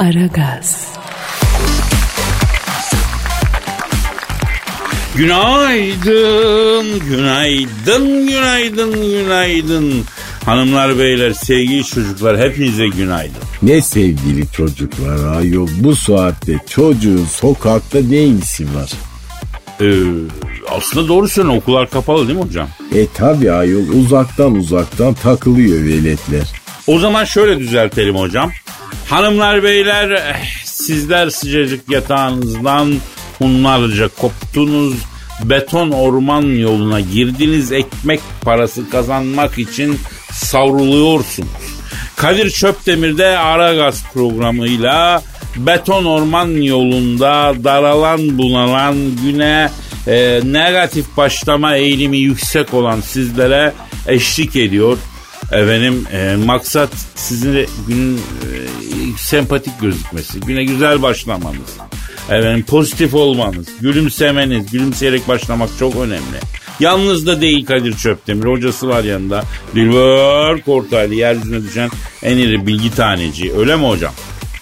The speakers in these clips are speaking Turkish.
Aragaz. Günaydın, günaydın, günaydın, günaydın. Hanımlar, beyler, sevgili çocuklar hepinize günaydın. Ne sevgili çocuklar ayol bu saatte çocuğun sokakta ne işi var? Ee, aslında doğru söylüyorsun okullar kapalı değil mi hocam? E tabi ayol uzaktan uzaktan takılıyor veletler. O zaman şöyle düzeltelim hocam. Hanımlar, beyler eh, sizler sıcacık yatağınızdan hunlarca koptunuz. Beton orman yoluna girdiniz ekmek parası kazanmak için savruluyorsunuz. Kadir Çöpdemir'de Aragaz programıyla beton orman yolunda daralan bunalan güne e, negatif başlama eğilimi yüksek olan sizlere eşlik ediyor. Efendim e, maksat sizin günün e, sempatik gözükmesi, güne güzel başlamanız. Efendim pozitif olmanız, gülümsemeniz, gülümseyerek başlamak çok önemli. Yalnız da değil Kadir Çöptemir. Hocası var yanında. Dilber Kortaylı yeryüzüne düşen en iri bilgi taneci. Öyle mi hocam?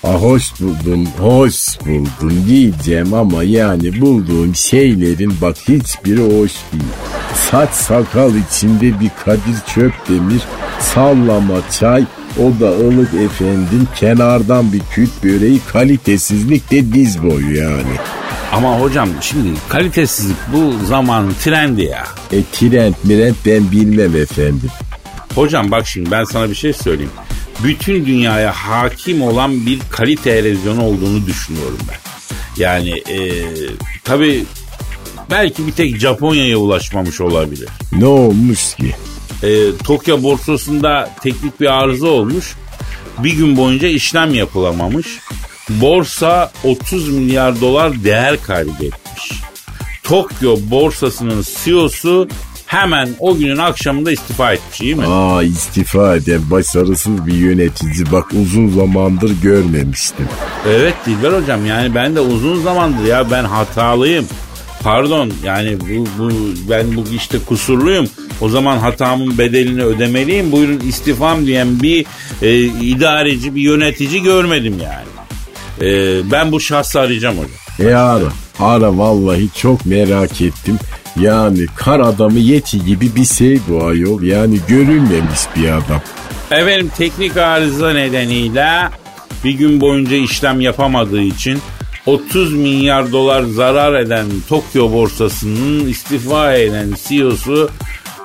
Ah hoş buldum, hoş buldum diyeceğim ama yani bulduğum şeylerin bak hiçbiri hoş değil. Saç sakal içinde bir Kadir Çöpdemir, sallama çay, o da ılık efendim kenardan bir küt böreği kalitesizlik de diz boyu yani. Ama hocam şimdi kalitesizlik bu zamanın trendi ya. E trend mirend ben bilmem efendim. Hocam bak şimdi ben sana bir şey söyleyeyim. Bütün dünyaya hakim olan bir kalite erozyonu olduğunu düşünüyorum ben. Yani e, tabii belki bir tek Japonya'ya ulaşmamış olabilir. Ne olmuş ki? E, Tokyo borsasında teknik bir arıza olmuş. Bir gün boyunca işlem yapılamamış. Borsa 30 milyar dolar değer kaybetmiş. Tokyo borsasının CEO'su hemen o günün akşamında istifa etmiş iyi mi? Aa istifa eden başarısız bir yönetici bak uzun zamandır görmemiştim. Evet Dilber hocam yani ben de uzun zamandır ya ben hatalıyım. Pardon yani bu, bu ben bu işte kusurluyum. O zaman hatamın bedelini ödemeliyim. Buyurun istifam diyen bir e, idareci, bir yönetici görmedim yani. E, ben bu şahsı arayacağım hocam. E ara, ara vallahi çok merak ettim. Yani kar adamı yeti gibi bir şey bu ayol. Yani görülmemiş bir adam. Efendim teknik arıza nedeniyle bir gün boyunca işlem yapamadığı için 30 milyar dolar zarar eden Tokyo borsasının istifa eden CEO'su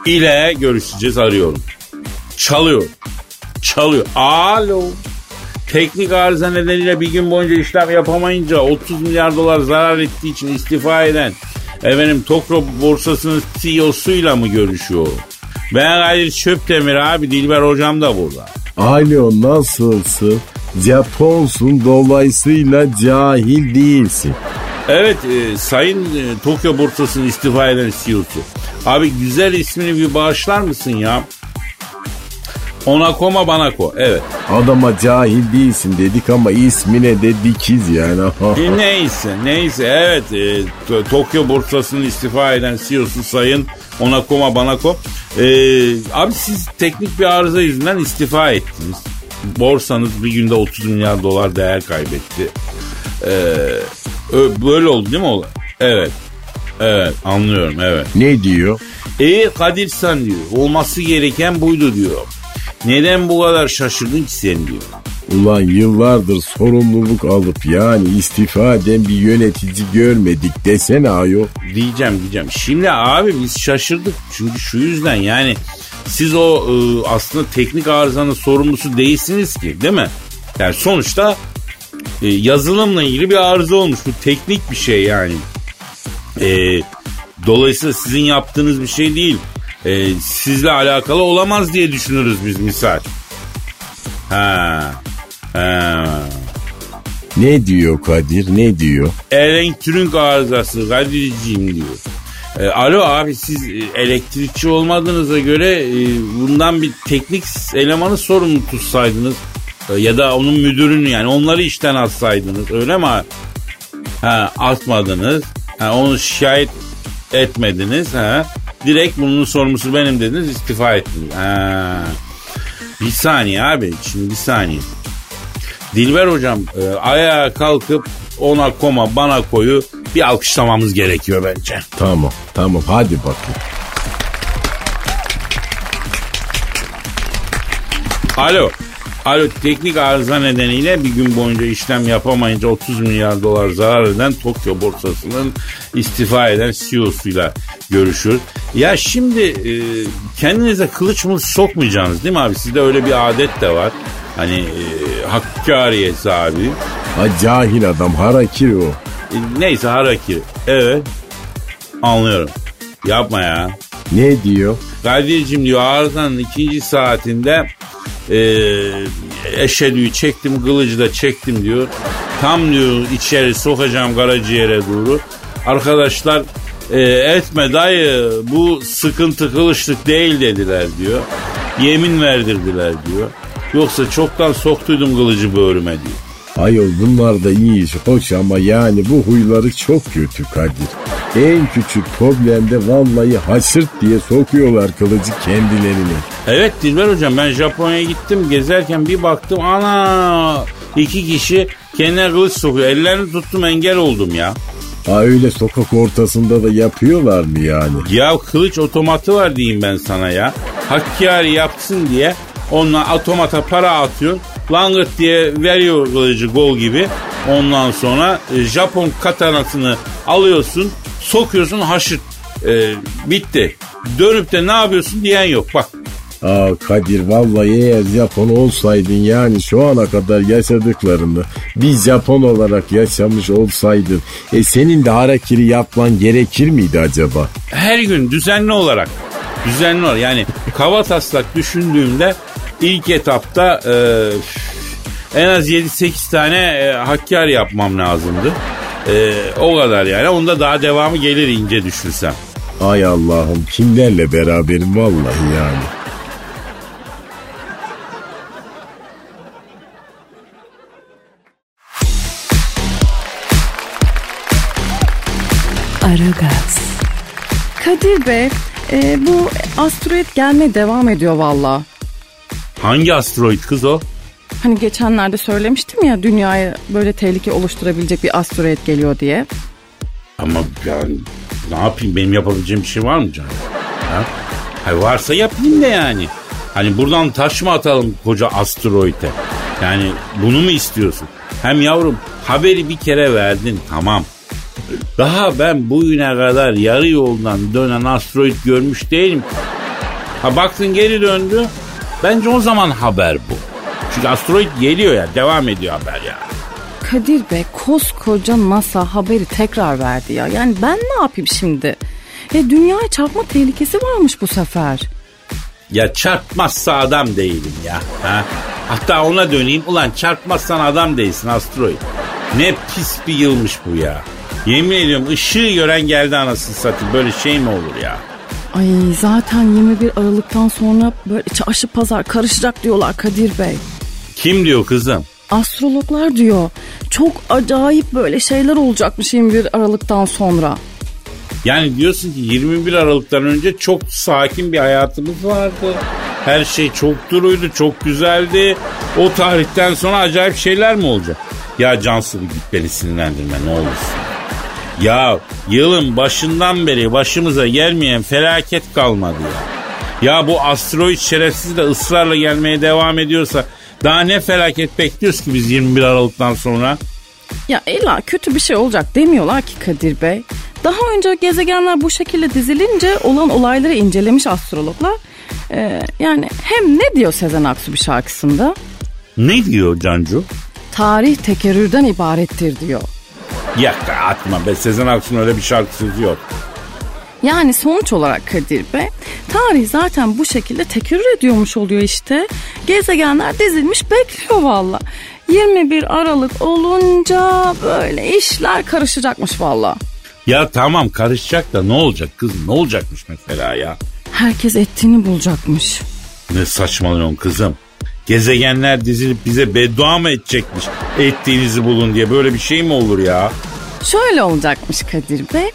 ile görüşeceğiz arıyorum. Çalıyor. Çalıyor. Alo. Teknik arıza nedeniyle bir gün boyunca işlem yapamayınca 30 milyar dolar zarar ettiği için istifa eden efendim Tokyo borsasının CEO'suyla mı görüşüyor? Ben Kadir Çöptemir abi Dilber hocam da burada. Alo nasılsın? Japonsun dolayısıyla cahil değilsin. Evet e, sayın e, Tokyo borsasının istifa eden CEO'su. Abi güzel ismini bir bağışlar mısın ya? Onakoma Banako evet. Adama cahil değilsin dedik ama ismine de dikiz yani. E, neyse neyse evet e, T- Tokyo borsasının istifa eden CEO'su sayın Onakoma Banako. E, abi siz teknik bir arıza yüzünden istifa ettiniz. Borsanız bir günde 30 milyar dolar değer kaybetti. E, ö- böyle oldu değil mi olay? Evet. Evet anlıyorum evet. ne diyor? Eğer Kadir sen diyor olması gereken buydu diyor. Neden bu kadar şaşırdın ki sen diyor. Ulan yıllardır sorumluluk alıp yani istifa eden bir yönetici görmedik desene ayol. Diyeceğim diyeceğim. Şimdi abi biz şaşırdık. Çünkü şu yüzden yani siz o e, aslında teknik arızanın sorumlusu değilsiniz ki değil mi? Yani sonuçta e, yazılımla ilgili bir arıza olmuş. Bu teknik bir şey yani. E, dolayısıyla sizin yaptığınız bir şey değil. E, sizle alakalı olamaz diye düşünürüz biz misal. Ha. Ha. Ne diyor Kadir ne diyor? elektrik arızası Kadir'ciğim diyor. E, alo abi siz e, elektrikçi olmadığınıza göre e, bundan bir teknik elemanı sorumlu tutsaydınız. E, ya da onun müdürünü yani onları işten atsaydınız öyle mi? Ha, atmadınız. Ha, onu şikayet etmediniz. Ha. Direkt bunun sorumlusu benim dediniz istifa ettiniz. Ha. Bir saniye abi şimdi bir saniye. Dilber hocam e, ayağa kalkıp ona koma bana koyu bir alkışlamamız gerekiyor bence. Tamam tamam hadi bakayım. Alo. Alo teknik arıza nedeniyle bir gün boyunca işlem yapamayınca 30 milyar dolar zarar eden Tokyo borsasının istifa eden CEO'suyla görüşür. Ya şimdi e, kendinize kılıç mı sokmayacaksınız değil mi abi? Sizde öyle bir adet de var. Hani e, Hakkari'yesi abi. Ha cahil adam harakiri o. E, neyse harakiri. Evet. Anlıyorum. Yapma ya. Ne diyor? Kadir'cim diyor arızanın ikinci saatinde e, eşedüyü çektim kılıcı da çektim diyor. Tam diyor içeri sokacağım karaciğere doğru. Arkadaşlar e, etme dayı bu sıkıntı kılıçlık değil dediler diyor. Yemin verdirdiler diyor. Yoksa çoktan soktuydum kılıcı böğrüme diyor. Ayol bunlar da iyi iş hoş ama yani bu huyları çok kötü Kadir. En küçük problemde vallahi haşırt diye sokuyorlar kılıcı kendilerine. Evet Dilber hocam ben Japonya'ya gittim gezerken bir baktım ana iki kişi kendine kılıç sokuyor. Ellerini tuttum engel oldum ya. Ha öyle sokak ortasında da yapıyorlar mı yani? Ya kılıç otomatı var diyeyim ben sana ya. Hakkari yapsın diye onunla otomata para atıyor. Langırt diye veriyor kılıcı gol gibi. Ondan sonra e, Japon katanasını alıyorsun sokuyorsun haşırt. E, bitti. Dönüp de ne yapıyorsun diyen yok bak. Aa Kadir vallahi eğer Japon olsaydın yani şu ana kadar yaşadıklarını bir Japon olarak yaşamış olsaydın e senin de harakiri yapman gerekir miydi acaba? Her gün düzenli olarak düzenli olarak yani kava taslak düşündüğümde ilk etapta e, en az 7-8 tane e, hakkar yapmam lazımdı. E, o kadar yani. Onda daha devamı gelir ince düşünsem. Ay Allah'ım kimlerle beraberim vallahi yani. Aragaz. Kadir Bey, e, bu asteroid gelmeye devam ediyor valla. Hangi asteroid kız o? Hani geçenlerde söylemiştim ya dünyaya böyle tehlike oluşturabilecek bir asteroid geliyor diye. Ama yani ne yapayım benim yapabileceğim bir şey var mı canım? Ha? Hayır, varsa yapayım da yani. Hani buradan taş mı atalım koca asteroide? Yani bunu mu istiyorsun? Hem yavrum haberi bir kere verdin tamam. Daha ben bugüne kadar yarı yoldan dönen asteroid görmüş değilim. Ha baktın geri döndü. Bence o zaman haber bu. Çünkü asteroid geliyor ya devam ediyor haber ya. Kadir Bey koskoca NASA haberi tekrar verdi ya. Yani ben ne yapayım şimdi? Ya dünyaya çarpma tehlikesi varmış bu sefer. Ya çarpmazsa adam değilim ya. Ha? Hatta ona döneyim. Ulan çarpmazsan adam değilsin asteroid. Ne pis bir yılmış bu ya. Yemin ediyorum ışığı gören geldi anasını satayım. Böyle şey mi olur ya? Ay zaten 21 Aralık'tan sonra böyle çarşı pazar karışacak diyorlar Kadir Bey. Kim diyor kızım? Astrologlar diyor. Çok acayip böyle şeyler olacakmış 21 Aralık'tan sonra. Yani diyorsun ki 21 Aralık'tan önce çok sakin bir hayatımız vardı. Her şey çok duruydu, çok güzeldi. O tarihten sonra acayip şeyler mi olacak? Ya Cansu bir git beni sinirlendirme ne olursun. Ya yılın başından beri başımıza gelmeyen felaket kalmadı ya. Ya bu asteroid şerefsiz de ısrarla gelmeye devam ediyorsa daha ne felaket bekliyoruz ki biz 21 Aralık'tan sonra? Ya illa kötü bir şey olacak demiyorlar ki Kadir Bey. Daha önce gezegenler bu şekilde dizilince olan olayları incelemiş astrologlar. Ee, yani hem ne diyor Sezen Aksu bir şarkısında? Ne diyor Cancu? Tarih tekerrürden ibarettir diyor. Ya atma be Sezen Aksu'nun öyle bir şarkısı yok. Yani sonuç olarak Kadir Bey tarih zaten bu şekilde tekerrür ediyormuş oluyor işte. Gezegenler dizilmiş bekliyor valla. 21 Aralık olunca böyle işler karışacakmış valla. Ya tamam karışacak da ne olacak kızım ne olacakmış mesela ya? Herkes ettiğini bulacakmış. Ne saçmalıyorsun kızım? Gezegenler dizilip bize beddua mı edecekmiş? Ettiğinizi bulun diye böyle bir şey mi olur ya? Şöyle olacakmış Kadir Bey.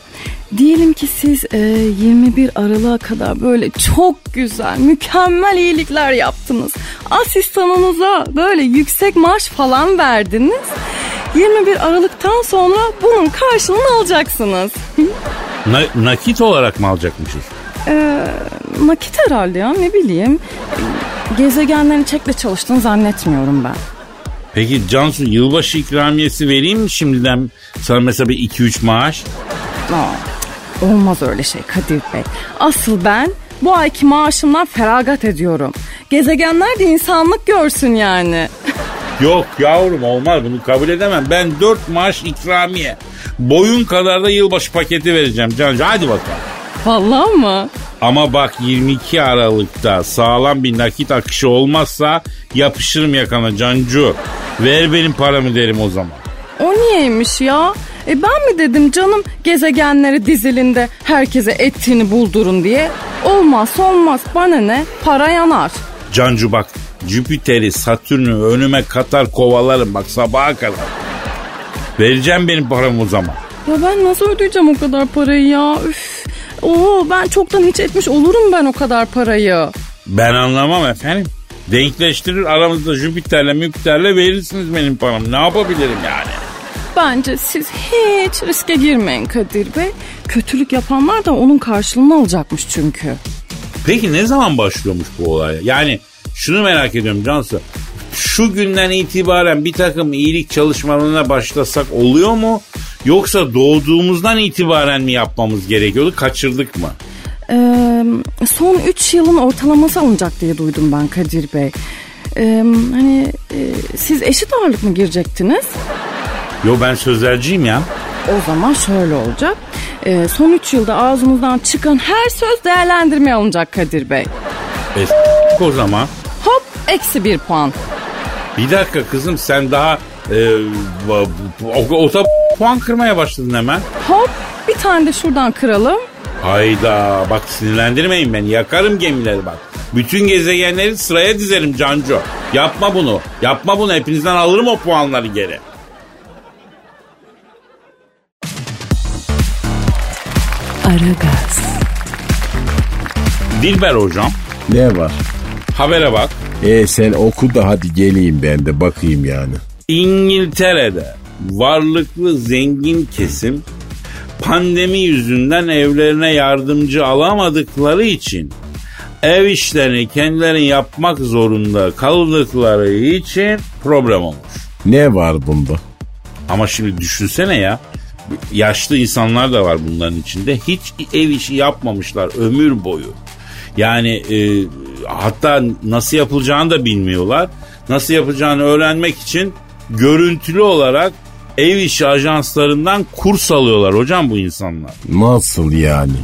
Diyelim ki siz e, 21 Aralık'a kadar böyle çok güzel, mükemmel iyilikler yaptınız. Asistanınıza böyle yüksek maaş falan verdiniz. 21 Aralık'tan sonra bunun karşılığını alacaksınız. Na- nakit olarak mı alacakmışız? Ee, nakit herhalde ya ne bileyim. Gezegenlerin çekle çalıştığını zannetmiyorum ben. Peki Cansu yılbaşı ikramiyesi vereyim mi şimdiden sana mesela bir 2-3 maaş? Aa, olmaz öyle şey Kadir Bey. Asıl ben bu ayki maaşımdan feragat ediyorum. Gezegenler de insanlık görsün yani. Yok yavrum olmaz bunu kabul edemem. Ben 4 maaş ikramiye. Boyun kadar da yılbaşı paketi vereceğim Cansu. Hadi bakalım. Vallahi mı? Ama bak 22 Aralık'ta sağlam bir nakit akışı olmazsa yapışırım yakana Cancu. Ver benim paramı derim o zaman. O niyeymiş ya? E ben mi dedim canım gezegenleri dizilinde herkese ettiğini buldurun diye? Olmaz olmaz bana ne para yanar. Cancu bak Jüpiter'i Satürn'ü önüme katar kovalarım bak sabaha kadar. Vereceğim benim paramı o zaman. Ya ben nasıl ödeyeceğim o kadar parayı ya? Üf. Oo ben çoktan hiç etmiş olurum ben o kadar parayı. Ben anlamam efendim. Denkleştirir aramızda Jüpiter'le Müpiter'le verirsiniz benim paramı. Ne yapabilirim yani? Bence siz hiç riske girmeyin Kadir Bey. Kötülük yapanlar da onun karşılığını alacakmış çünkü. Peki ne zaman başlıyormuş bu olay? Yani şunu merak ediyorum Cansu. Şu günden itibaren bir takım iyilik çalışmalarına başlasak oluyor mu? Yoksa doğduğumuzdan itibaren mi yapmamız gerekiyordu? Kaçırdık mı? Ee, son 3 yılın ortalaması alınacak diye duydum ben Kadir Bey. Ee, hani e, siz eşit ağırlık mı girecektiniz? Yo ben sözelciyim ya. O zaman şöyle olacak. Ee, son 3 yılda ağzımızdan çıkan her söz değerlendirmeye alınacak Kadir Bey. E, o zaman. Hop eksi bir puan. Bir dakika kızım sen daha e, o, o, o, puan kırmaya başladın hemen. Hop bir tane de şuradan kıralım. Hayda bak sinirlendirmeyin beni yakarım gemileri bak. Bütün gezegenleri sıraya dizerim Canco. Yapma bunu. Yapma bunu hepinizden alırım o puanları geri. Aragaz, Dilber hocam Ne var? habere bak. E sen oku da hadi geleyim ben de bakayım yani. İngiltere'de varlıklı zengin kesim pandemi yüzünden evlerine yardımcı alamadıkları için ev işlerini kendileri yapmak zorunda kaldıkları için problem olmuş. Ne var bunda? Ama şimdi düşünsene ya yaşlı insanlar da var bunların içinde. Hiç ev işi yapmamışlar ömür boyu. Yani e, hatta nasıl yapılacağını da bilmiyorlar. Nasıl yapacağını öğrenmek için görüntülü olarak ev işi ajanslarından kurs alıyorlar hocam bu insanlar. Nasıl yani?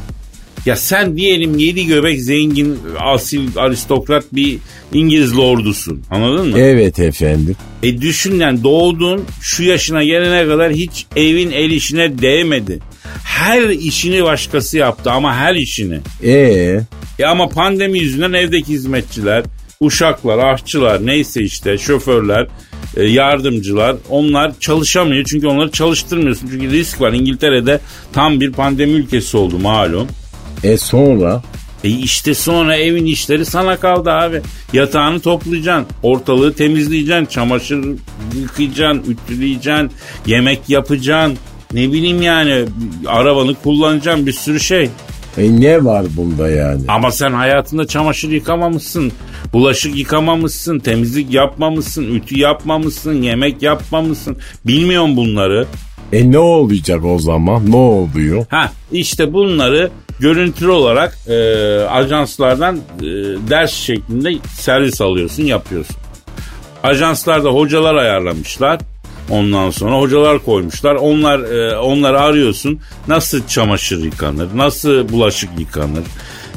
Ya sen diyelim yedi göbek zengin asil aristokrat bir İngiliz lordusun anladın mı? Evet efendim. E düşün yani doğdun şu yaşına gelene kadar hiç evin el işine değmedi. Her işini başkası yaptı ama her işini. E E ama pandemi yüzünden evdeki hizmetçiler, uşaklar, aşçılar neyse işte şoförler, e, yardımcılar onlar çalışamıyor. Çünkü onları çalıştırmıyorsun. Çünkü risk var. İngiltere'de tam bir pandemi ülkesi oldu malum. E sonra E işte sonra evin işleri sana kaldı abi. Yatağını toplayacaksın, ortalığı temizleyeceksin, çamaşır yıkayacaksın, ütüleyeceksin, yemek yapacaksın. Ne bileyim yani arabanı kullanacaksın bir sürü şey. e ne var bunda yani? Ama sen hayatında çamaşır yıkamamışsın, bulaşık yıkamamışsın, temizlik yapmamışsın, ütü yapmamışsın, yemek yapmamışsın. Bilmiyorum bunları. E ne olacak o zaman? Ne oluyor? Ha işte bunları görüntülü olarak e, ajanslardan e, ders şeklinde servis alıyorsun, yapıyorsun. Ajanslarda hocalar ayarlamışlar. Ondan sonra hocalar koymuşlar. Onlar e, onları arıyorsun. Nasıl çamaşır yıkanır? Nasıl bulaşık yıkanır?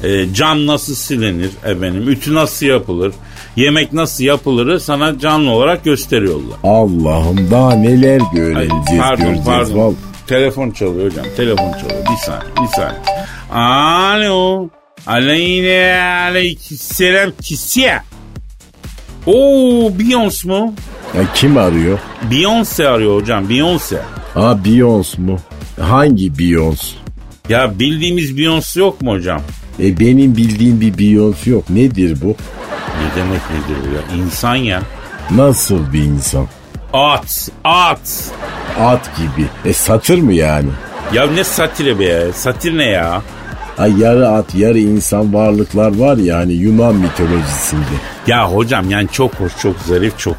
E, cam nasıl silinir efendim? Ütü nasıl yapılır? Yemek nasıl yapılırı sana canlı olarak gösteriyorlar. Allah'ım daha neler Ay, öğreneceğiz pardon göreceğiz. pardon. Vallahi. Telefon çalıyor hocam. Telefon çalıyor. Bir saniye bir saniye. Alo. Aleyne aleykümselam kisiye. Oo Beyoncé mu? Ya kim arıyor? Beyoncé arıyor hocam Beyoncé. Aa Beyoncé mu? Hangi Beyoncé? Ya bildiğimiz Beyoncé yok mu hocam? E benim bildiğim bir Beyoncé yok. Nedir bu? Ne demek nedir bu ya? İnsan ya. Nasıl bir insan? At, at. At gibi. E satır mı yani? Ya ne satire be? Satir ne ya? Ay yarı at yarı insan varlıklar var ya hani Yunan mitolojisinde. Ya hocam yani çok hoş, çok zarif, çok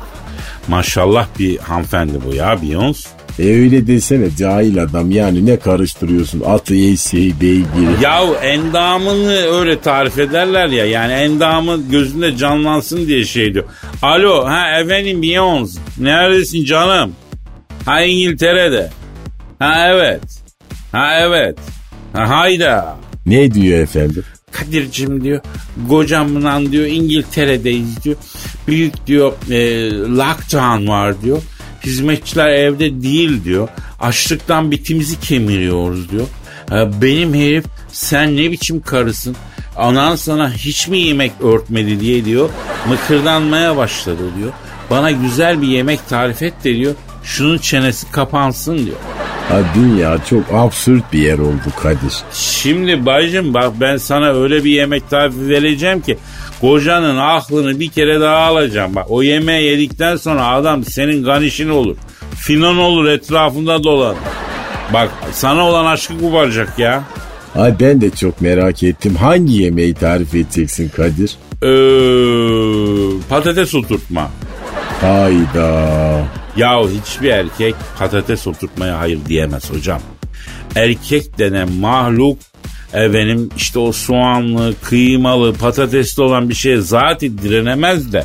maşallah bir hanımefendi bu ya Beyoncé. E öyle desene cahil adam yani ne karıştırıyorsun atı eşeği beygiri. Yahu endamını öyle tarif ederler ya yani endamı gözünde canlansın diye şey diyor. Alo ha efendim Beyoncé neredesin canım? Ha İngiltere'de. Ha evet. Ha evet. Ha hayda. Ne diyor efendim? Kadir'cim diyor kocamla diyor İngiltere'deyiz diyor. Büyük diyor e, lockdown var diyor. Hizmetçiler evde değil diyor. Açlıktan bitimizi kemiriyoruz diyor. E, benim herif sen ne biçim karısın? Anan sana hiç mi yemek örtmedi diye diyor. Mıkırdanmaya başladı diyor. Bana güzel bir yemek tarif et de diyor. Şunun çenesi kapansın diyor. Ha dünya çok absürt bir yer oldu Kadir. Şimdi bacım bak ben sana öyle bir yemek tarifi vereceğim ki kocanın aklını bir kere daha alacağım. Bak o yemeği yedikten sonra adam senin ganişin olur. Finon olur etrafında dolan. Bak sana olan aşkı kubaracak ya. Ay ben de çok merak ettim. Hangi yemeği tarif edeceksin Kadir? Ee, patates oturtma. Hayda. Yahu hiçbir erkek patates oturtmaya hayır diyemez hocam. Erkek denen mahluk efendim işte o soğanlı, kıymalı, patatesli olan bir şeye zaten direnemez de.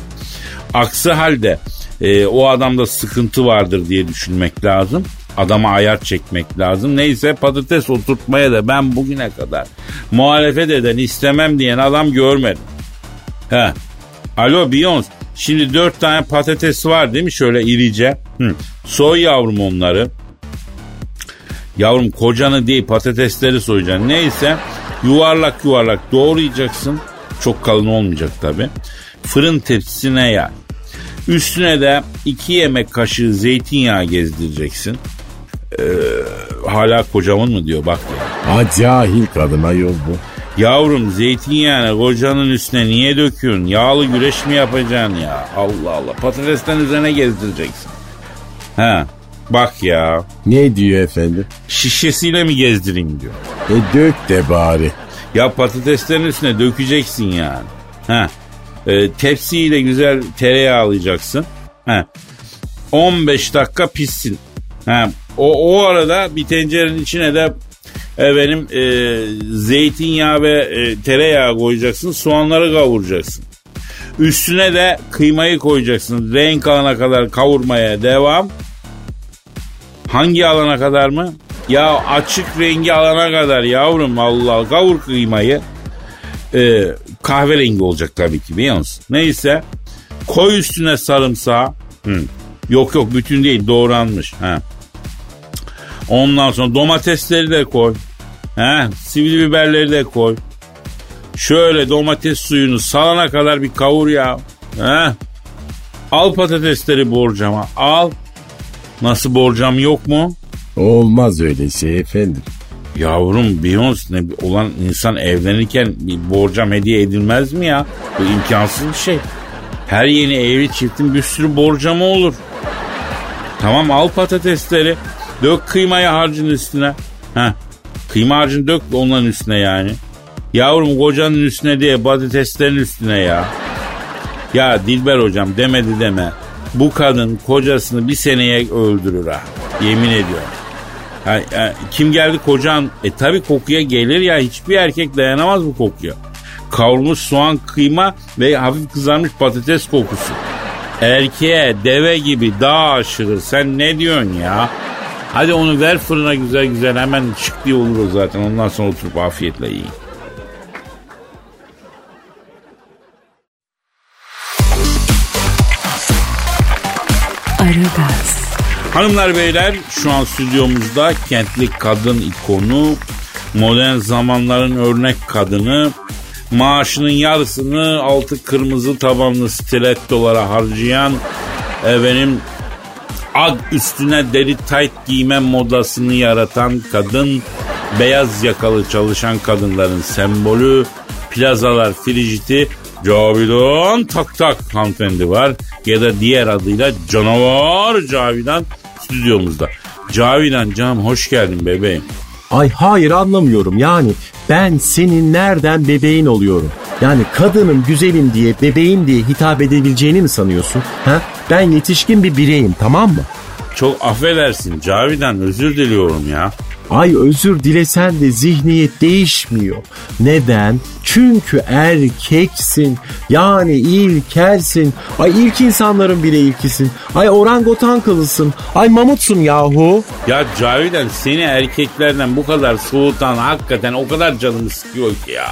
Aksi halde e, o adamda sıkıntı vardır diye düşünmek lazım. Adama ayar çekmek lazım. Neyse patates oturtmaya da ben bugüne kadar muhalefet eden istemem diyen adam görmedim. He. Alo Beyoncé. Şimdi dört tane patates var değil mi şöyle irice? Hı. Soy yavrum onları. Yavrum kocanı değil patatesleri soyacaksın. Neyse yuvarlak yuvarlak doğrayacaksın. Çok kalın olmayacak tabi. Fırın tepsisine yay. Üstüne de iki yemek kaşığı zeytinyağı gezdireceksin. Ee, hala kocamın mı diyor bak ya. Ha cahil kadın ayol bu. Yavrum zeytinyağını kocanın üstüne niye döküyorsun? Yağlı güreş mi yapacaksın ya? Allah Allah patatesten üzerine gezdireceksin. Ha bak ya Ne diyor efendim? şişesiyle mi gezdireyim diyor. E dök de bari. Ya patateslerin üstüne dökeceksin yani. Ha. E, tepsiyle güzel tereyağı alacaksın. Ha. 15 dakika pişsin. Ha. O, o arada bir tencerenin içine de efendim e, zeytinyağı ve e, tereyağı koyacaksın. Soğanları kavuracaksın. Üstüne de kıymayı koyacaksın. Renk alana kadar kavurmaya devam. Hangi alana kadar mı? Ya açık rengi alana kadar yavrum Allah kavur kıymayı. Ee, kahverengi olacak tabii ki biliyor musun? Neyse koy üstüne sarımsağı. Hı. Yok yok bütün değil doğranmış. Ha. Ondan sonra domatesleri de koy. Ha, sivil biberleri de koy. Şöyle domates suyunu salana kadar bir kavur ya. Ha. Al patatesleri borcama al. Nasıl borcam yok mu? Olmaz öyle şey efendim. Yavrum Beyoncé ne olan insan evlenirken bir borcam hediye edilmez mi ya? Bu imkansız bir şey. Her yeni evli çiftin bir sürü borcamı olur. Tamam al patatesleri. Dök kıymayı harcın üstüne. Heh. Kıyma harcını dök onların üstüne yani. Yavrum kocanın üstüne diye patateslerin üstüne ya. Ya Dilber hocam demedi deme. Bu kadın kocasını bir seneye öldürür ha. Yemin ediyorum. Ha, ha, kim geldi kocan? E tabi kokuya gelir ya hiçbir erkek dayanamaz bu kokuya. Kavrulmuş soğan kıyma ve hafif kızarmış patates kokusu. Erkeğe deve gibi dağ aşırır. Sen ne diyorsun ya? Hadi onu ver fırına güzel güzel hemen çık diye olur o zaten. Ondan sonra oturup afiyetle yiyin. Aragaz, Hanımlar beyler şu an stüdyomuzda kentli kadın ikonu, modern zamanların örnek kadını, maaşının yarısını altı kırmızı tabanlı stilettolara harcayan efendim ad üstüne deri tight giyme modasını yaratan kadın beyaz yakalı çalışan kadınların sembolü plazalar frijiti Cavidan tak tak hanımefendi var ya da diğer adıyla canavar Cavidan stüdyomuzda. Cavidan canım hoş geldin bebeğim. Ay hayır anlamıyorum yani ben senin nereden bebeğin oluyorum? Yani kadının güzelim diye bebeğim diye hitap edebileceğini mi sanıyorsun? Ha? Ben yetişkin bir bireyim tamam mı? Çok affedersin Cavidan özür diliyorum ya. Ay özür dilesen de zihniyet değişmiyor. Neden? Çünkü erkeksin. Yani ilkelsin. Ay ilk insanların bile ilkisin. Ay orangutan kılısın. Ay mamutsun yahu. Ya Cavidan seni erkeklerden bu kadar soğutan hakikaten o kadar canımı sıkıyor ki ya.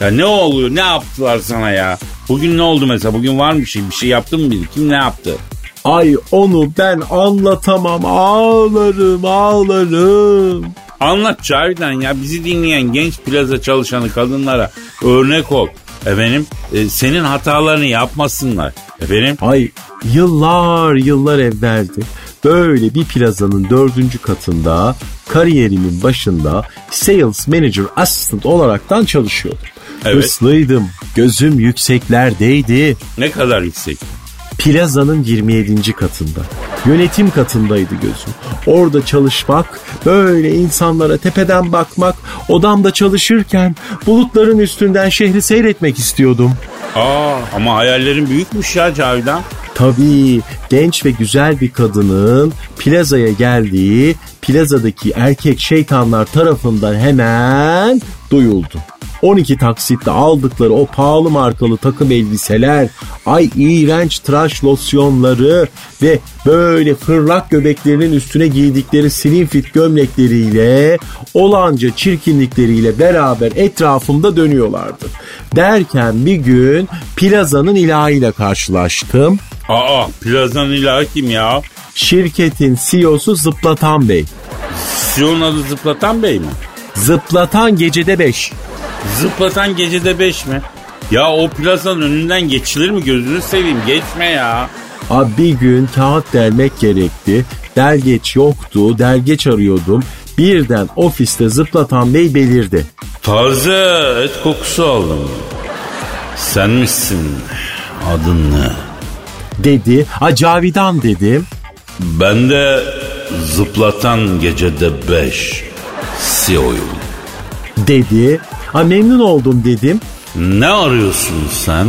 Ya ne oluyor ne yaptılar sana ya? Bugün ne oldu mesela bugün var mı bir şey bir şey yaptın mı biri kim ne yaptı? Ay onu ben anlatamam. Ağlarım ağlarım. Anlat Cavidan ya bizi dinleyen genç plaza çalışanı kadınlara örnek ol. Efendim e, senin hatalarını yapmasınlar. Efendim Ay yıllar yıllar evveldi. Böyle bir plazanın dördüncü katında kariyerimin başında sales manager assistant olaraktan çalışıyordum. Evet. Hırslıydım. Gözüm yükseklerdeydi. ne kadar yüksek. Plazanın 27. katında. Yönetim katındaydı gözüm. Orada çalışmak, böyle insanlara tepeden bakmak, odamda çalışırken bulutların üstünden şehri seyretmek istiyordum. Aa ama hayallerin büyükmüş ya Cavidan. Tabii genç ve güzel bir kadının plazaya geldiği plazadaki erkek şeytanlar tarafından hemen duyuldu. 12 taksitle aldıkları o pahalı markalı takım elbiseler, ay iğrenç tıraş losyonları ve böyle fırlak göbeklerinin üstüne giydikleri slim fit gömlekleriyle olanca çirkinlikleriyle beraber etrafımda dönüyorlardı. Derken bir gün plazanın ilahıyla karşılaştım. Aa plazanın ilahı kim ya? Şirketin CEO'su Zıplatan Bey. Sion adı Zıplatan Bey mi? Zıplatan gecede 5. Zıplatan gecede 5 mi? Ya o plazanın önünden geçilir mi gözünü seveyim geçme ya. Abi bir gün kağıt delmek gerekti. Delgeç yoktu. Delgeç arıyordum. Birden ofiste Zıplatan Bey belirdi. Taze et kokusu aldım. Sen misin? Adın ne? Dedi. A Cavidan dedim. Ben de zıplatan gecede 5. CEO'yum. Dedi. Ha memnun oldum dedim. Ne arıyorsun sen?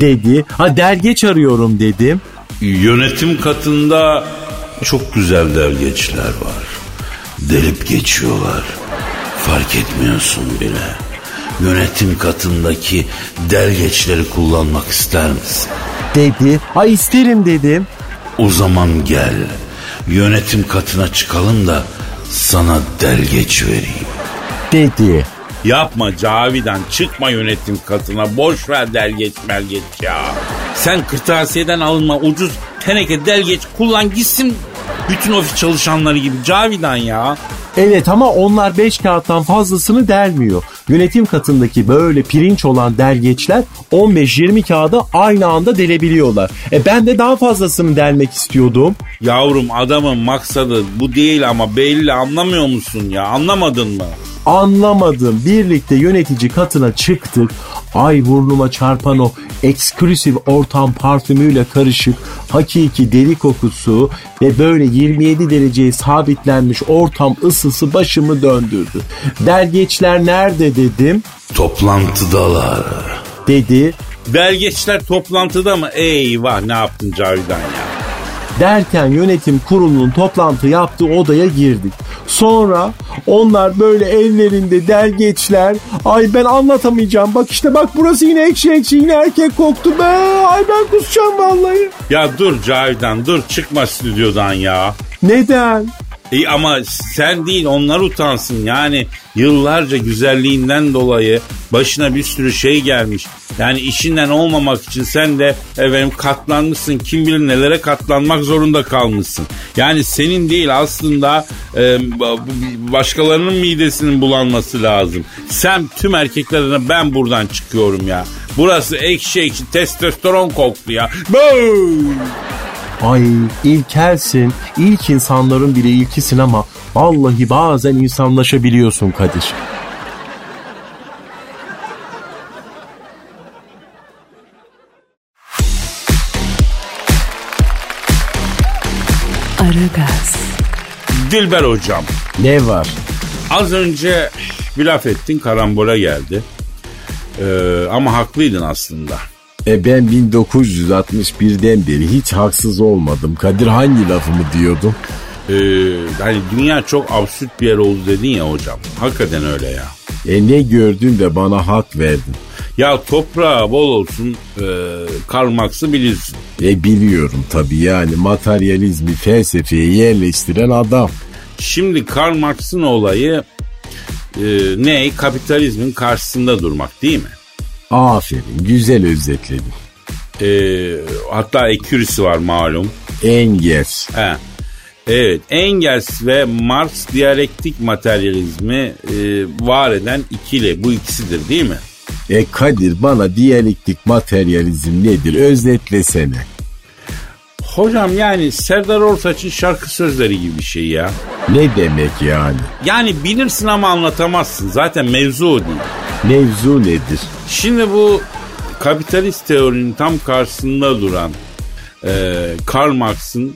Dedi. Ha dergeç arıyorum dedim. Yönetim katında çok güzel dergeçler var. Delip geçiyorlar. Fark etmiyorsun bile. Yönetim katındaki dergeçleri kullanmak ister misin? Dedi. Ha isterim dedim. O zaman gel. Yönetim katına çıkalım da sana dergeç vereyim. Dedi. Yapma Cavidan çıkma yönetim katına boş ver dergeç melgeç ya. Sen kırtasiyeden alınma ucuz teneke dergeç kullan gitsin bütün ofis çalışanları gibi Cavidan ya. Evet ama onlar 5 kağıttan fazlasını delmiyor. Yönetim katındaki böyle pirinç olan dergeçler 15-20 kağıda aynı anda delebiliyorlar. E ben de daha fazlasını delmek istiyordum. Yavrum adamın maksadı bu değil ama belli anlamıyor musun ya anlamadın mı? Anlamadım. Birlikte yönetici katına çıktık. Ay burnuma çarpan o eksklusif ortam parfümüyle karışık hakiki deri kokusu ve böyle 27 dereceye sabitlenmiş ortam ısısı başımı döndürdü. Dergeçler nerede dedim. Toplantıdalar. Dedi. Dergeçler toplantıda mı? Eyvah ne yaptın Cavidan ya? Derken yönetim kurulunun toplantı yaptığı odaya girdik. Sonra onlar böyle ellerinde dergeçler. Ay ben anlatamayacağım. Bak işte bak burası yine ekşi ekşi yine erkek koktu be. Ay ben kusacağım vallahi. Ya dur Cavidan dur çıkma stüdyodan ya. Neden? İyi ama sen değil onlar utansın. Yani yıllarca güzelliğinden dolayı başına bir sürü şey gelmiş. Yani işinden olmamak için sen de efendim katlanmışsın. Kim bilir nelere katlanmak zorunda kalmışsın. Yani senin değil aslında e, başkalarının midesinin bulanması lazım. Sen tüm erkeklerine ben buradan çıkıyorum ya. Burası ekşi ekşi testosteron koktu ya. Boo! Ay ilkelsin. İlk insanların bile ilkisin ama vallahi bazen insanlaşabiliyorsun Kadir. Aragaz, Dilber hocam Ne var? az önce bir laf ettin karambola geldi. Ee, ama haklıydın aslında. E ben 1961'den beri hiç haksız olmadım. Kadir hangi lafımı diyordum? Ee, hani dünya çok absürt bir yer oldu dedin ya hocam. Hakikaten öyle ya. E ne gördün de bana hak verdin. Ya toprağa bol olsun e, Karl Marx'ı bilirsin. E biliyorum tabii yani materyalizmi felsefeye yerleştiren adam. Şimdi Karl Marx'ın olayı e, ne? Kapitalizmin karşısında durmak değil mi? Aferin güzel özetledin. E, hatta ekürisi var malum. Engels. He. Evet Engels ve Marx diyalektik materyalizmi e, var eden ikili bu ikisidir değil mi? E Kadir bana diyalektik materyalizm nedir özetlesene. Hocam yani Serdar Ortaç'ın şarkı sözleri gibi bir şey ya. Ne demek yani? Yani bilirsin ama anlatamazsın. Zaten mevzu o değil. Mevzu nedir? Şimdi bu kapitalist teorinin tam karşısında duran e, Karl Marx'ın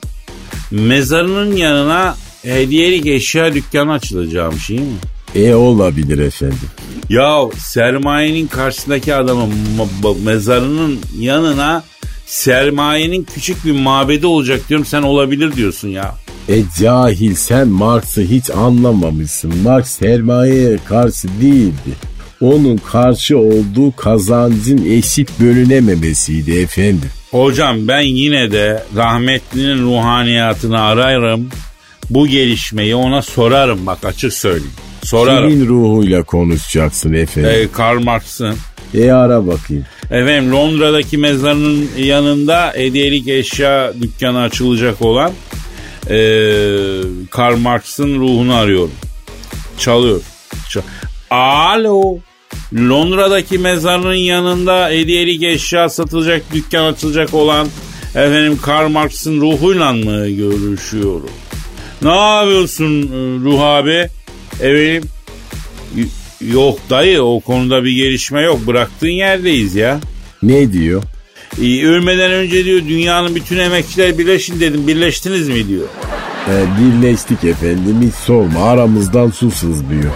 mezarının yanına hediyelik eşya dükkanı açılacağım şey mi? E olabilir efendim. Ya sermayenin karşısındaki adamın mezarının yanına sermayenin küçük bir mabedi olacak diyorum sen olabilir diyorsun ya. E cahil sen Marx'ı hiç anlamamışsın. Marx sermayeye karşı değildi. Onun karşı olduğu kazancın eşit bölünememesiydi efendim. Hocam ben yine de rahmetlinin ruhaniyatını ararım. Bu gelişmeyi ona sorarım bak açık söyleyeyim. Sorarım. Kimin ruhuyla konuşacaksın efendim? Ee, Karl Marx'ın. E ara bakayım. Efendim Londra'daki mezarının yanında hediyelik eşya dükkanı açılacak olan ee, Karl Marx'ın ruhunu arıyorum. Çalıyor. Çal- Alo. Londra'daki mezarının yanında hediyelik eşya satılacak dükkan açılacak olan efendim Karl Marx'ın ruhuyla mı görüşüyorum? Ne yapıyorsun e, Ruh abi? Efendim Yok dayı o konuda bir gelişme yok. Bıraktığın yerdeyiz ya. Ne diyor? Ee, ölmeden önce diyor dünyanın bütün emekçiler birleşin dedim. Birleştiniz mi diyor. E, birleştik efendim hiç sorma aramızdan su sızlıyor.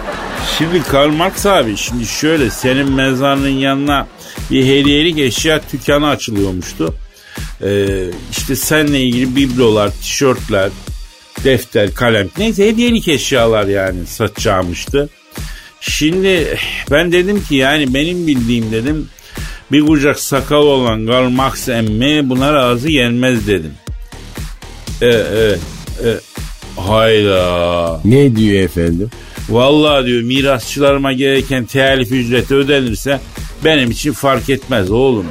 Şimdi Karl Marx abi şimdi şöyle senin mezarının yanına bir hediyelik eşya dükkanı açılıyormuştu. Ee, işte seninle ilgili biblolar, tişörtler, defter, kalem neyse hediyelik eşyalar yani satacağımıştı. Şimdi ben dedim ki yani benim bildiğim dedim bir kucak sakal olan Karl Marx emmi buna razı gelmez dedim. E, e, e, hayda. Ne diyor efendim? Vallahi diyor mirasçılarıma gereken telif ücreti ödenirse benim için fark etmez oğlum.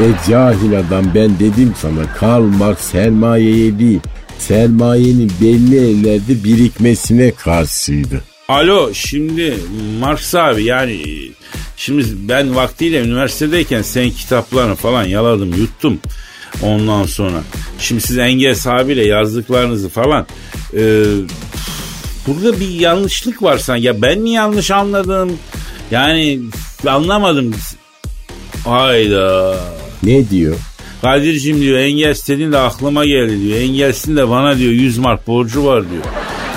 E cahil adam ben dedim sana Karl Marx sermayeye değil sermayenin belli ellerde birikmesine karşıydı. Alo şimdi Marx abi yani şimdi ben vaktiyle üniversitedeyken senin kitaplarını falan yaladım yuttum. Ondan sonra şimdi siz Engels abiyle yazdıklarınızı falan e, burada bir yanlışlık var sanki. Ya ben mi yanlış anladım? Yani anlamadım. Hayda. Ne diyor? Kadir'cim diyor Engels dedin de aklıma geldi diyor. Engels'in de bana diyor 100 mark borcu var diyor.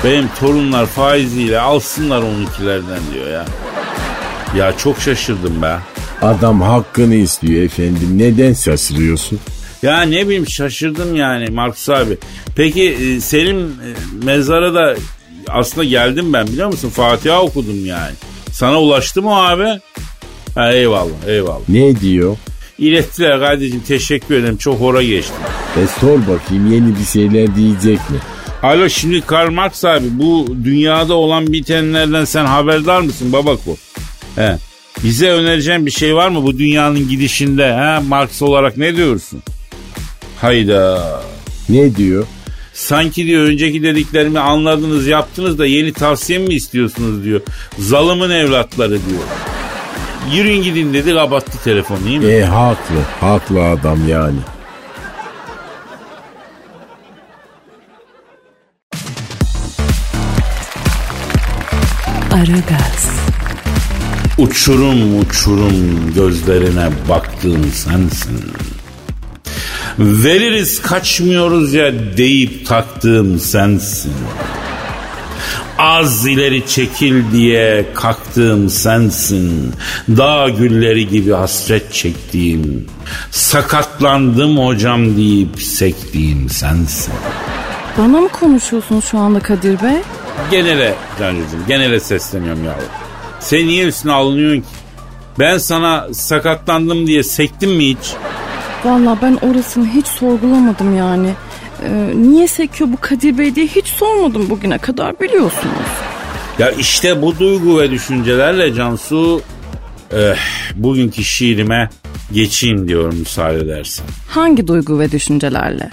Benim torunlar faiziyle alsınlar onunkilerden diyor ya. Ya çok şaşırdım be. Adam hakkını istiyor efendim. Neden şaşırıyorsun? Ya ne bileyim şaşırdım yani Markus abi. Peki e, senin e, mezara da aslında geldim ben biliyor musun? Fatiha okudum yani. Sana ulaştı mı abi? Ha, eyvallah eyvallah. Ne diyor? İlettiler kardeşim teşekkür ederim çok hora geçtim. E sor bakayım yeni bir şeyler diyecek mi? Alo şimdi Karl Marx abi bu dünyada olan bitenlerden sen haberdar mısın babako? He. Bize önereceğin bir şey var mı bu dünyanın gidişinde? He? Marx olarak ne diyorsun? Hayda. Ne diyor? Sanki diyor önceki dediklerimi anladınız yaptınız da yeni tavsiye mi istiyorsunuz diyor. Zalımın evlatları diyor. Yürüyün gidin dedi kapattı telefonu değil mi? E haklı haklı adam yani. Aragaz. Uçurum uçurum gözlerine baktığım sensin. Veririz kaçmıyoruz ya deyip taktığım sensin. Az ileri çekil diye kalktığım sensin. Dağ gülleri gibi hasret çektiğim. Sakatlandım hocam deyip sektiğim sensin. Bana mı konuşuyorsunuz şu anda Kadir Bey? Genele Cancucuğum genele sesleniyorum yavrum. Sen niye üstüne alınıyorsun ki? Ben sana sakatlandım diye sektim mi hiç? Valla ben orasını hiç sorgulamadım yani. Ee, niye sekiyor bu Kadir Bey diye hiç sormadım bugüne kadar biliyorsunuz. Ya işte bu duygu ve düşüncelerle Cansu eh, bugünkü şiirime geçeyim diyorum müsaade edersen. Hangi duygu ve düşüncelerle?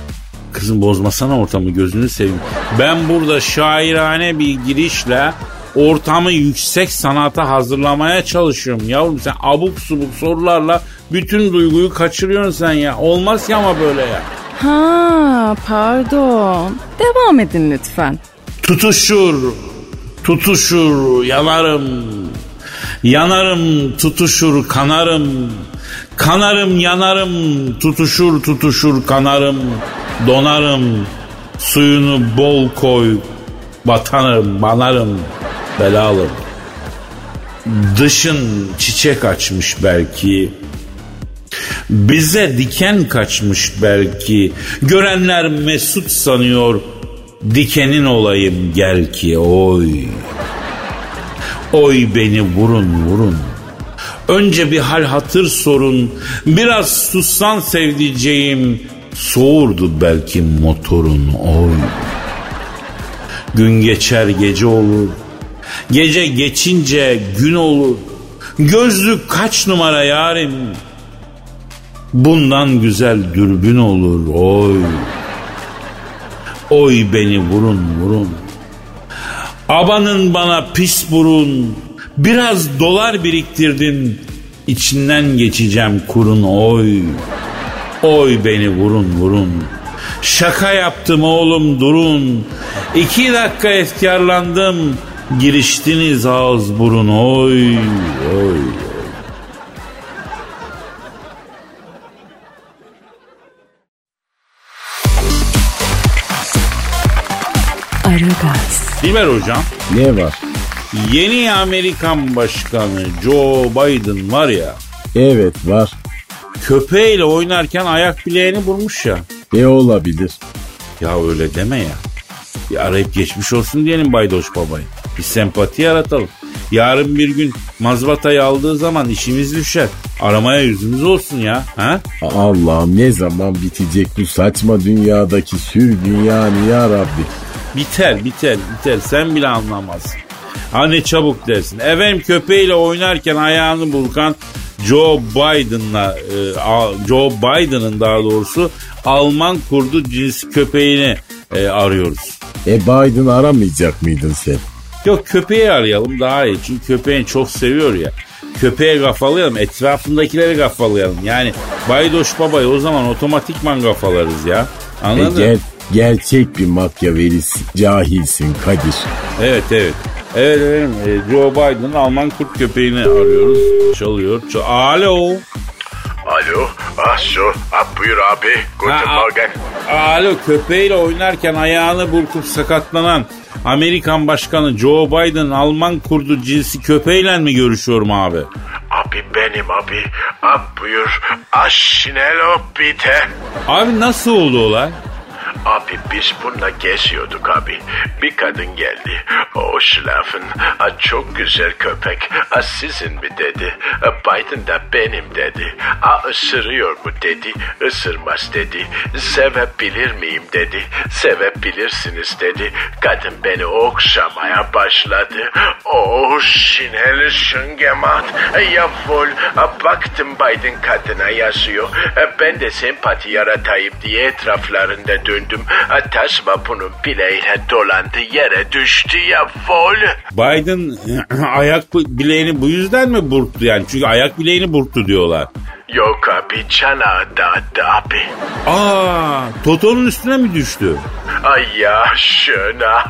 Kızım bozmasana ortamı gözünü seveyim. Ben burada şairane bir girişle ortamı yüksek sanata hazırlamaya çalışıyorum. Yavrum sen abuk subuk sorularla bütün duyguyu kaçırıyorsun sen ya. Olmaz ki ama böyle ya. Ha pardon. Devam edin lütfen. Tutuşur, tutuşur, yanarım. Yanarım, tutuşur, kanarım. Kanarım, yanarım, tutuşur, tutuşur, kanarım. Donarım, suyunu bol koy, batanırım, banarım, belalım. Dışın çiçek açmış belki, bize diken kaçmış belki. Görenler mesut sanıyor. Dikenin olayım gel ki oy. Oy beni vurun vurun. Önce bir hal hatır sorun. Biraz sussan sevdiceğim. Soğurdu belki motorun oy. Gün geçer gece olur. Gece geçince gün olur. Gözlük kaç numara yarim? Bundan güzel dürbün olur oy. Oy beni vurun vurun. Abanın bana pis burun. Biraz dolar biriktirdim. İçinden geçeceğim kurun oy. Oy beni vurun vurun. Şaka yaptım oğlum durun. İki dakika efkarlandım. Giriştiniz ağız burun oy oy. Dilber hocam Ne var? yeni Amerikan başkanı Joe Biden var ya Evet var. köpeğiyle oynarken ayak bileğini vurmuş ya. Ne olabilir? Ya öyle deme ya. Bir arayıp geçmiş olsun diyelim Baydoş babayı. Bir sempati yaratalım. Yarın bir gün mazbatayı aldığı zaman işimiz düşer. Aramaya yüzümüz olsun ya. Ha? Allah'ım ne zaman bitecek bu saçma dünyadaki sür dünyanı ya Rabbi. Biter biter biter sen bile anlamazsın. Ha ne çabuk dersin. Efendim köpeğiyle oynarken ayağını burkan Joe Biden'la e, Joe Biden'ın daha doğrusu Alman kurdu cinsi köpeğini e, arıyoruz. E Biden aramayacak mıydın sen? Yok köpeği arayalım daha iyi. Çünkü köpeğini çok seviyor ya. Köpeğe kafalayalım. Etrafındakileri kafalayalım. Yani Baydoş babayı o zaman otomatikman kafalarız ya. E Anladın? gel, gerçek bir makyavelisin, cahilsin Kadir. Evet evet. Evet efendim e, Joe Biden'ın Alman kurt köpeğini arıyoruz. Çalıyor. Çal- Alo. Alo, ah şu, ah buyur abi, guten Morgen. Alo köpeğiyle oynarken ayağını burkup sakatlanan Amerikan Başkanı Joe Biden Alman kurdu cinsi köpeğiyle mi görüşüyorum abi? Abi benim abi, ah buyur, schnell bitte. Abi nasıl oldu olay? Abi biz bununla geziyorduk abi. Bir kadın geldi. O schlafen. Ah, çok güzel köpek. Ah, sizin mi dedi. Ah, Biden da benim dedi. Ah, ısırıyor mu dedi. Isırmaz dedi. Sevebilir miyim dedi. Sevebilirsiniz dedi. Kadın beni okşamaya başladı. Oh schön gemacht. Ah, Jawohl. Ah, Baktım Biden kadına yazıyor. Ah, Ben de sempati yaratayım diye etraflarında döndüm. Ah, Tasma bunun bileğiyle dolandı yere düştü Jawohl. Biden ayak bileğini bu yüzden mi burktu yani? Çünkü ayak bileğini burktu diyorlar. Yok abi canağı dağıttı abi. Aa, Toto'nun üstüne mi düştü? Ay ya şuna.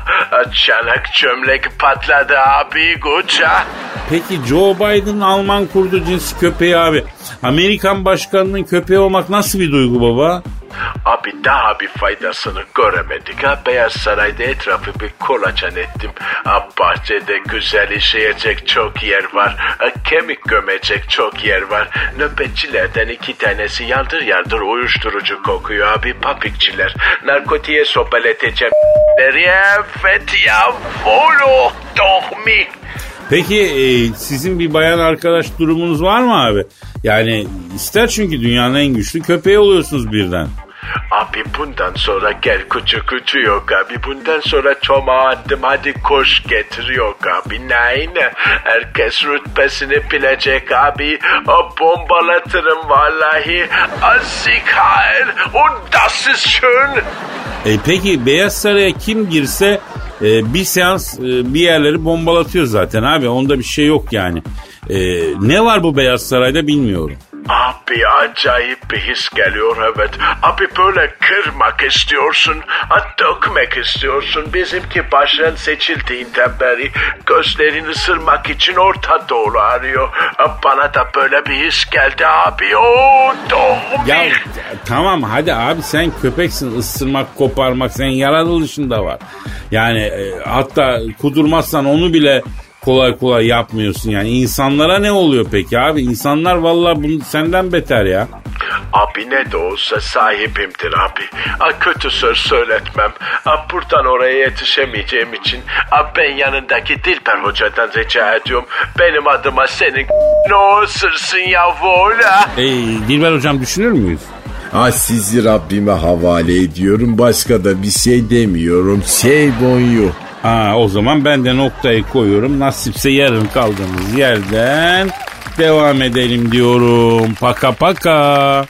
Çanak çömlek patladı abi Guca. Peki Joe Biden Alman kurdu cinsi köpeği abi. Amerikan başkanının köpeği olmak nasıl bir duygu baba? Abi daha bir faydasını göremedik. Ha, Beyaz Saray'da etrafı bir kolaçan ettim. Ha, bahçede güzel işleyecek çok yer var. Ha, kemik gömecek çok yer var. Nöbetçilerden iki tanesi yardır yardır uyuşturucu kokuyor abi papikçiler. Narkotiğe sopaleteceğim. Nereye evet ya volo dohmi. Peki e, sizin bir bayan arkadaş durumunuz var mı abi? Yani ister çünkü dünyanın en güçlü köpeği oluyorsunuz birden. Abi bundan sonra gel kucu kucu yok abi. Bundan sonra çomağı attım hadi koş getir yok abi. Nein herkes rütbesini bilecek abi. O bombalatırım vallahi. Azikair und das ist schön. E, peki Beyaz Saray'a kim girse e, bir seans e, bir yerleri bombalatıyor zaten abi. Onda bir şey yok yani. E, ne var bu Beyaz Saray'da bilmiyorum. Abi acayip bir his geliyor evet. Abi böyle kırmak istiyorsun, dökmek istiyorsun. Bizimki başkan seçildiğinden beri gözlerini ısırmak için Orta Doğu arıyor. Bana da böyle bir his geldi abi. O Doğu Ya tamam hadi abi sen köpeksin ısırmak koparmak senin yaratılışında var. Yani e, hatta kudurmazsan onu bile kolay kolay yapmıyorsun yani. insanlara ne oluyor peki abi? İnsanlar vallahi bunu senden beter ya. Abi ne de olsa sahibimdir abi. A, kötü söz söyletmem. A, buradan oraya yetişemeyeceğim için a, ben yanındaki Dilber Hoca'dan rica ediyorum. Benim adıma senin ne ısırsın ya vola. Ey Dilber hocam düşünür müyüz? Ha sizi Rabbime havale ediyorum. Başka da bir şey demiyorum. Şey bonyu. Ha o zaman ben de noktayı koyuyorum. Nasipse yarın kaldığımız yerden devam edelim diyorum. Paka paka.